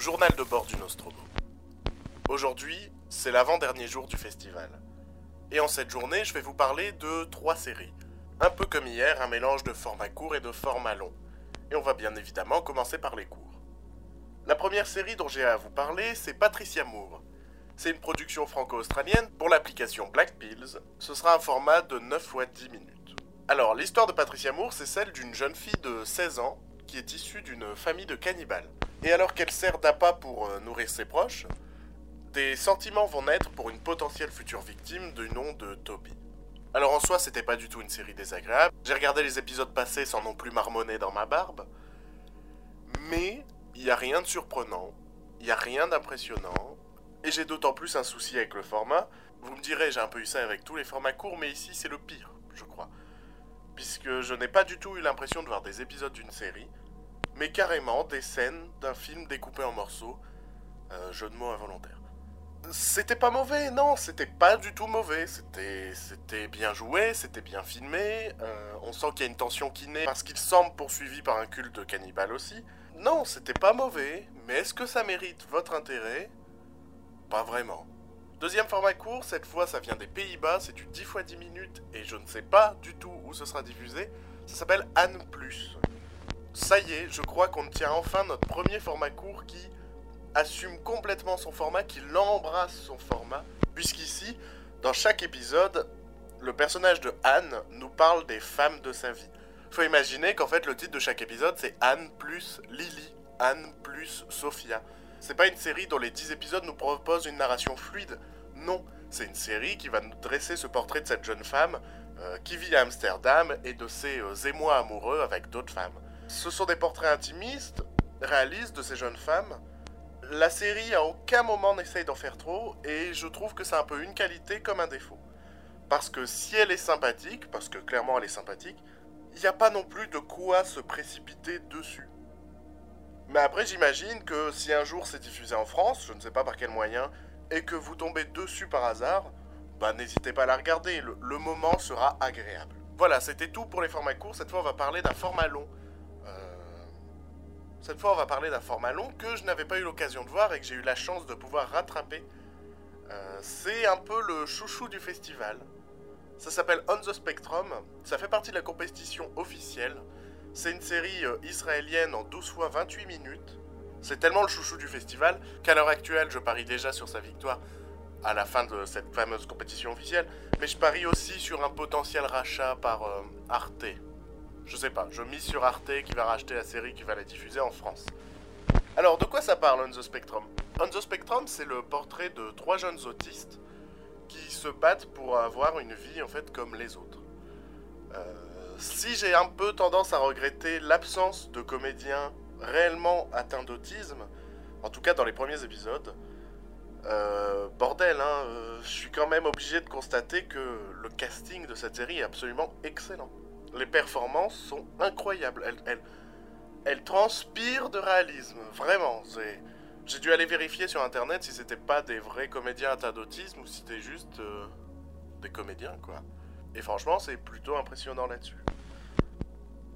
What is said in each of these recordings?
Journal de bord du Nostromo. Aujourd'hui, c'est l'avant-dernier jour du festival. Et en cette journée, je vais vous parler de trois séries. Un peu comme hier, un mélange de format court et de format long. Et on va bien évidemment commencer par les courts. La première série dont j'ai à vous parler, c'est Patricia Moore. C'est une production franco-australienne pour l'application Black Pills. Ce sera un format de 9 fois 10 minutes. Alors, l'histoire de Patricia Moore, c'est celle d'une jeune fille de 16 ans qui est issue d'une famille de cannibales. Et alors qu'elle sert d'appât pour euh, nourrir ses proches, des sentiments vont naître pour une potentielle future victime du nom de Toby. Alors en soi, c'était pas du tout une série désagréable. J'ai regardé les épisodes passés sans non plus marmonner dans ma barbe. Mais il n'y a rien de surprenant, il n'y a rien d'impressionnant, et j'ai d'autant plus un souci avec le format. Vous me direz, j'ai un peu eu ça avec tous les formats courts, mais ici c'est le pire, je crois. Puisque je n'ai pas du tout eu l'impression de voir des épisodes d'une série, mais carrément des scènes d'un film découpé en morceaux. Euh, jeu de mots involontaire. C'était pas mauvais, non, c'était pas du tout mauvais. C'était, c'était bien joué, c'était bien filmé. Euh, on sent qu'il y a une tension qui naît parce qu'il semble poursuivi par un culte cannibale aussi. Non, c'était pas mauvais, mais est-ce que ça mérite votre intérêt? Pas vraiment. Deuxième format court, cette fois ça vient des Pays-Bas, c'est du 10 x 10 minutes et je ne sais pas du tout où ce sera diffusé. Ça s'appelle Anne Plus. Ça y est, je crois qu'on tient enfin notre premier format court qui assume complètement son format, qui l'embrasse son format, puisqu'ici, dans chaque épisode, le personnage de Anne nous parle des femmes de sa vie. Faut imaginer qu'en fait le titre de chaque épisode c'est Anne plus Lily, Anne plus Sophia. C'est pas une série dont les 10 épisodes nous proposent une narration fluide. Non, c'est une série qui va nous dresser ce portrait de cette jeune femme euh, qui vit à Amsterdam et de ses euh, émois amoureux avec d'autres femmes. Ce sont des portraits intimistes, réalistes de ces jeunes femmes. La série à aucun moment n'essaye d'en faire trop et je trouve que c'est un peu une qualité comme un défaut. Parce que si elle est sympathique, parce que clairement elle est sympathique, il n'y a pas non plus de quoi se précipiter dessus. Mais après j'imagine que si un jour c'est diffusé en France, je ne sais pas par quel moyen, et que vous tombez dessus par hasard, bah n'hésitez pas à la regarder, le, moment sera agréable. Voilà, c'était tout pour les formats courts, cette fois on va parler d'un format long. Cette fois, on va parler d'un format long que je n'avais pas eu l'occasion de voir et que j'ai eu la chance de pouvoir rattraper. Euh, c'est un peu le chouchou du festival. Ça s'appelle On the Spectrum. Ça fait partie de la compétition officielle. C'est une série euh, israélienne en 12 fois 28 minutes. C'est tellement le chouchou du festival qu'à l'heure actuelle, je parie déjà sur sa victoire à la fin de cette fameuse compétition officielle. Mais je parie aussi sur un potentiel rachat par euh, Arte. Je sais pas, je mise sur Arte qui va racheter la série qui va la diffuser en France. Alors, de quoi ça parle On the Spectrum? On the Spectrum, c'est le portrait de trois jeunes autistes qui se battent pour avoir une vie en fait comme les autres. Euh, si j'ai un peu tendance à regretter l'absence de comédiens réellement atteints d'autisme, en tout cas dans les premiers épisodes, euh, bordel, hein, euh, je suis quand même obligé de constater que le casting de cette série est absolument excellent. Les performances sont incroyables. Elles, transpirent de réalisme, vraiment. J'ai dû aller vérifier sur internet si c'était pas des vrais comédiens atteints d'autisme ou si c'était juste euh, des comédiens, quoi. Et franchement, c'est plutôt impressionnant là-dessus.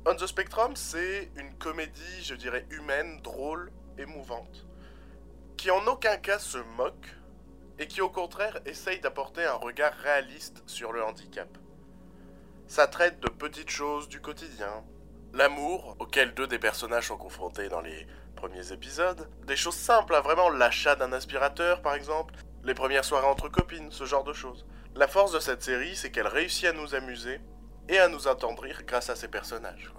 On the Spectrum, c'est une comédie, je dirais, humaine, drôle, émouvante, qui en aucun cas se moque et qui au contraire essaye d'apporter un regard réaliste sur le handicap. Ça traite de petites choses du quotidien, l'amour, auquel deux des personnages sont confrontés dans les premiers épisodes, des choses simples, hein, vraiment l'achat d'un aspirateur par exemple, les premières soirées entre copines, ce genre de choses. La force de cette série, c'est qu'elle réussit à nous amuser et à nous attendrir grâce à ses personnages.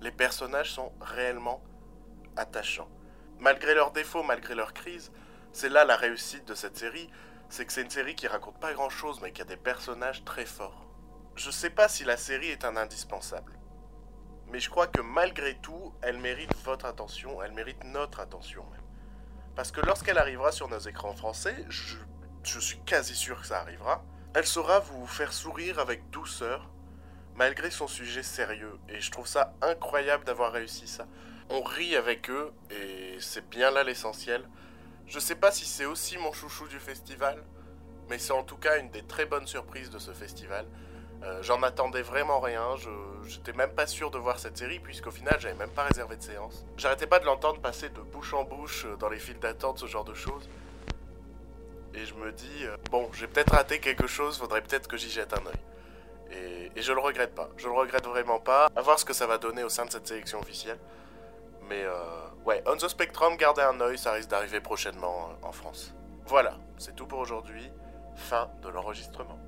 Les personnages sont réellement attachants. Malgré leurs défauts, malgré leurs crises, c'est là la réussite de cette série, c'est que c'est une série qui raconte pas grand chose mais qui a des personnages très forts. Je sais pas si la série est un indispensable, mais je crois que malgré tout, elle mérite votre attention, elle mérite notre attention. Parce que lorsqu'elle arrivera sur nos écrans français, je, je suis quasi sûr que ça arrivera, elle saura vous faire sourire avec douceur, malgré son sujet sérieux. Et je trouve ça incroyable d'avoir réussi ça. On rit avec eux, et c'est bien là l'essentiel. Je sais pas si c'est aussi mon chouchou du festival, mais c'est en tout cas une des très bonnes surprises de ce festival. Euh, J'en attendais vraiment rien, j'étais même pas sûr de voir cette série puisqu'au final j'avais même pas réservé de séance. J'arrêtais pas de l'entendre passer de bouche en bouche euh, dans les files d'attente, ce genre de choses. Et je me dis, euh, bon, j'ai peut-être raté quelque chose, faudrait peut-être que j'y jette un œil. Et, je le regrette pas, je le regrette vraiment pas. À voir ce que ça va donner au sein de cette sélection officielle. Mais ouais, On the Spectrum, gardez un œil, ça risque d'arriver prochainement en France. Voilà, c'est tout pour aujourd'hui. Fin de l'enregistrement.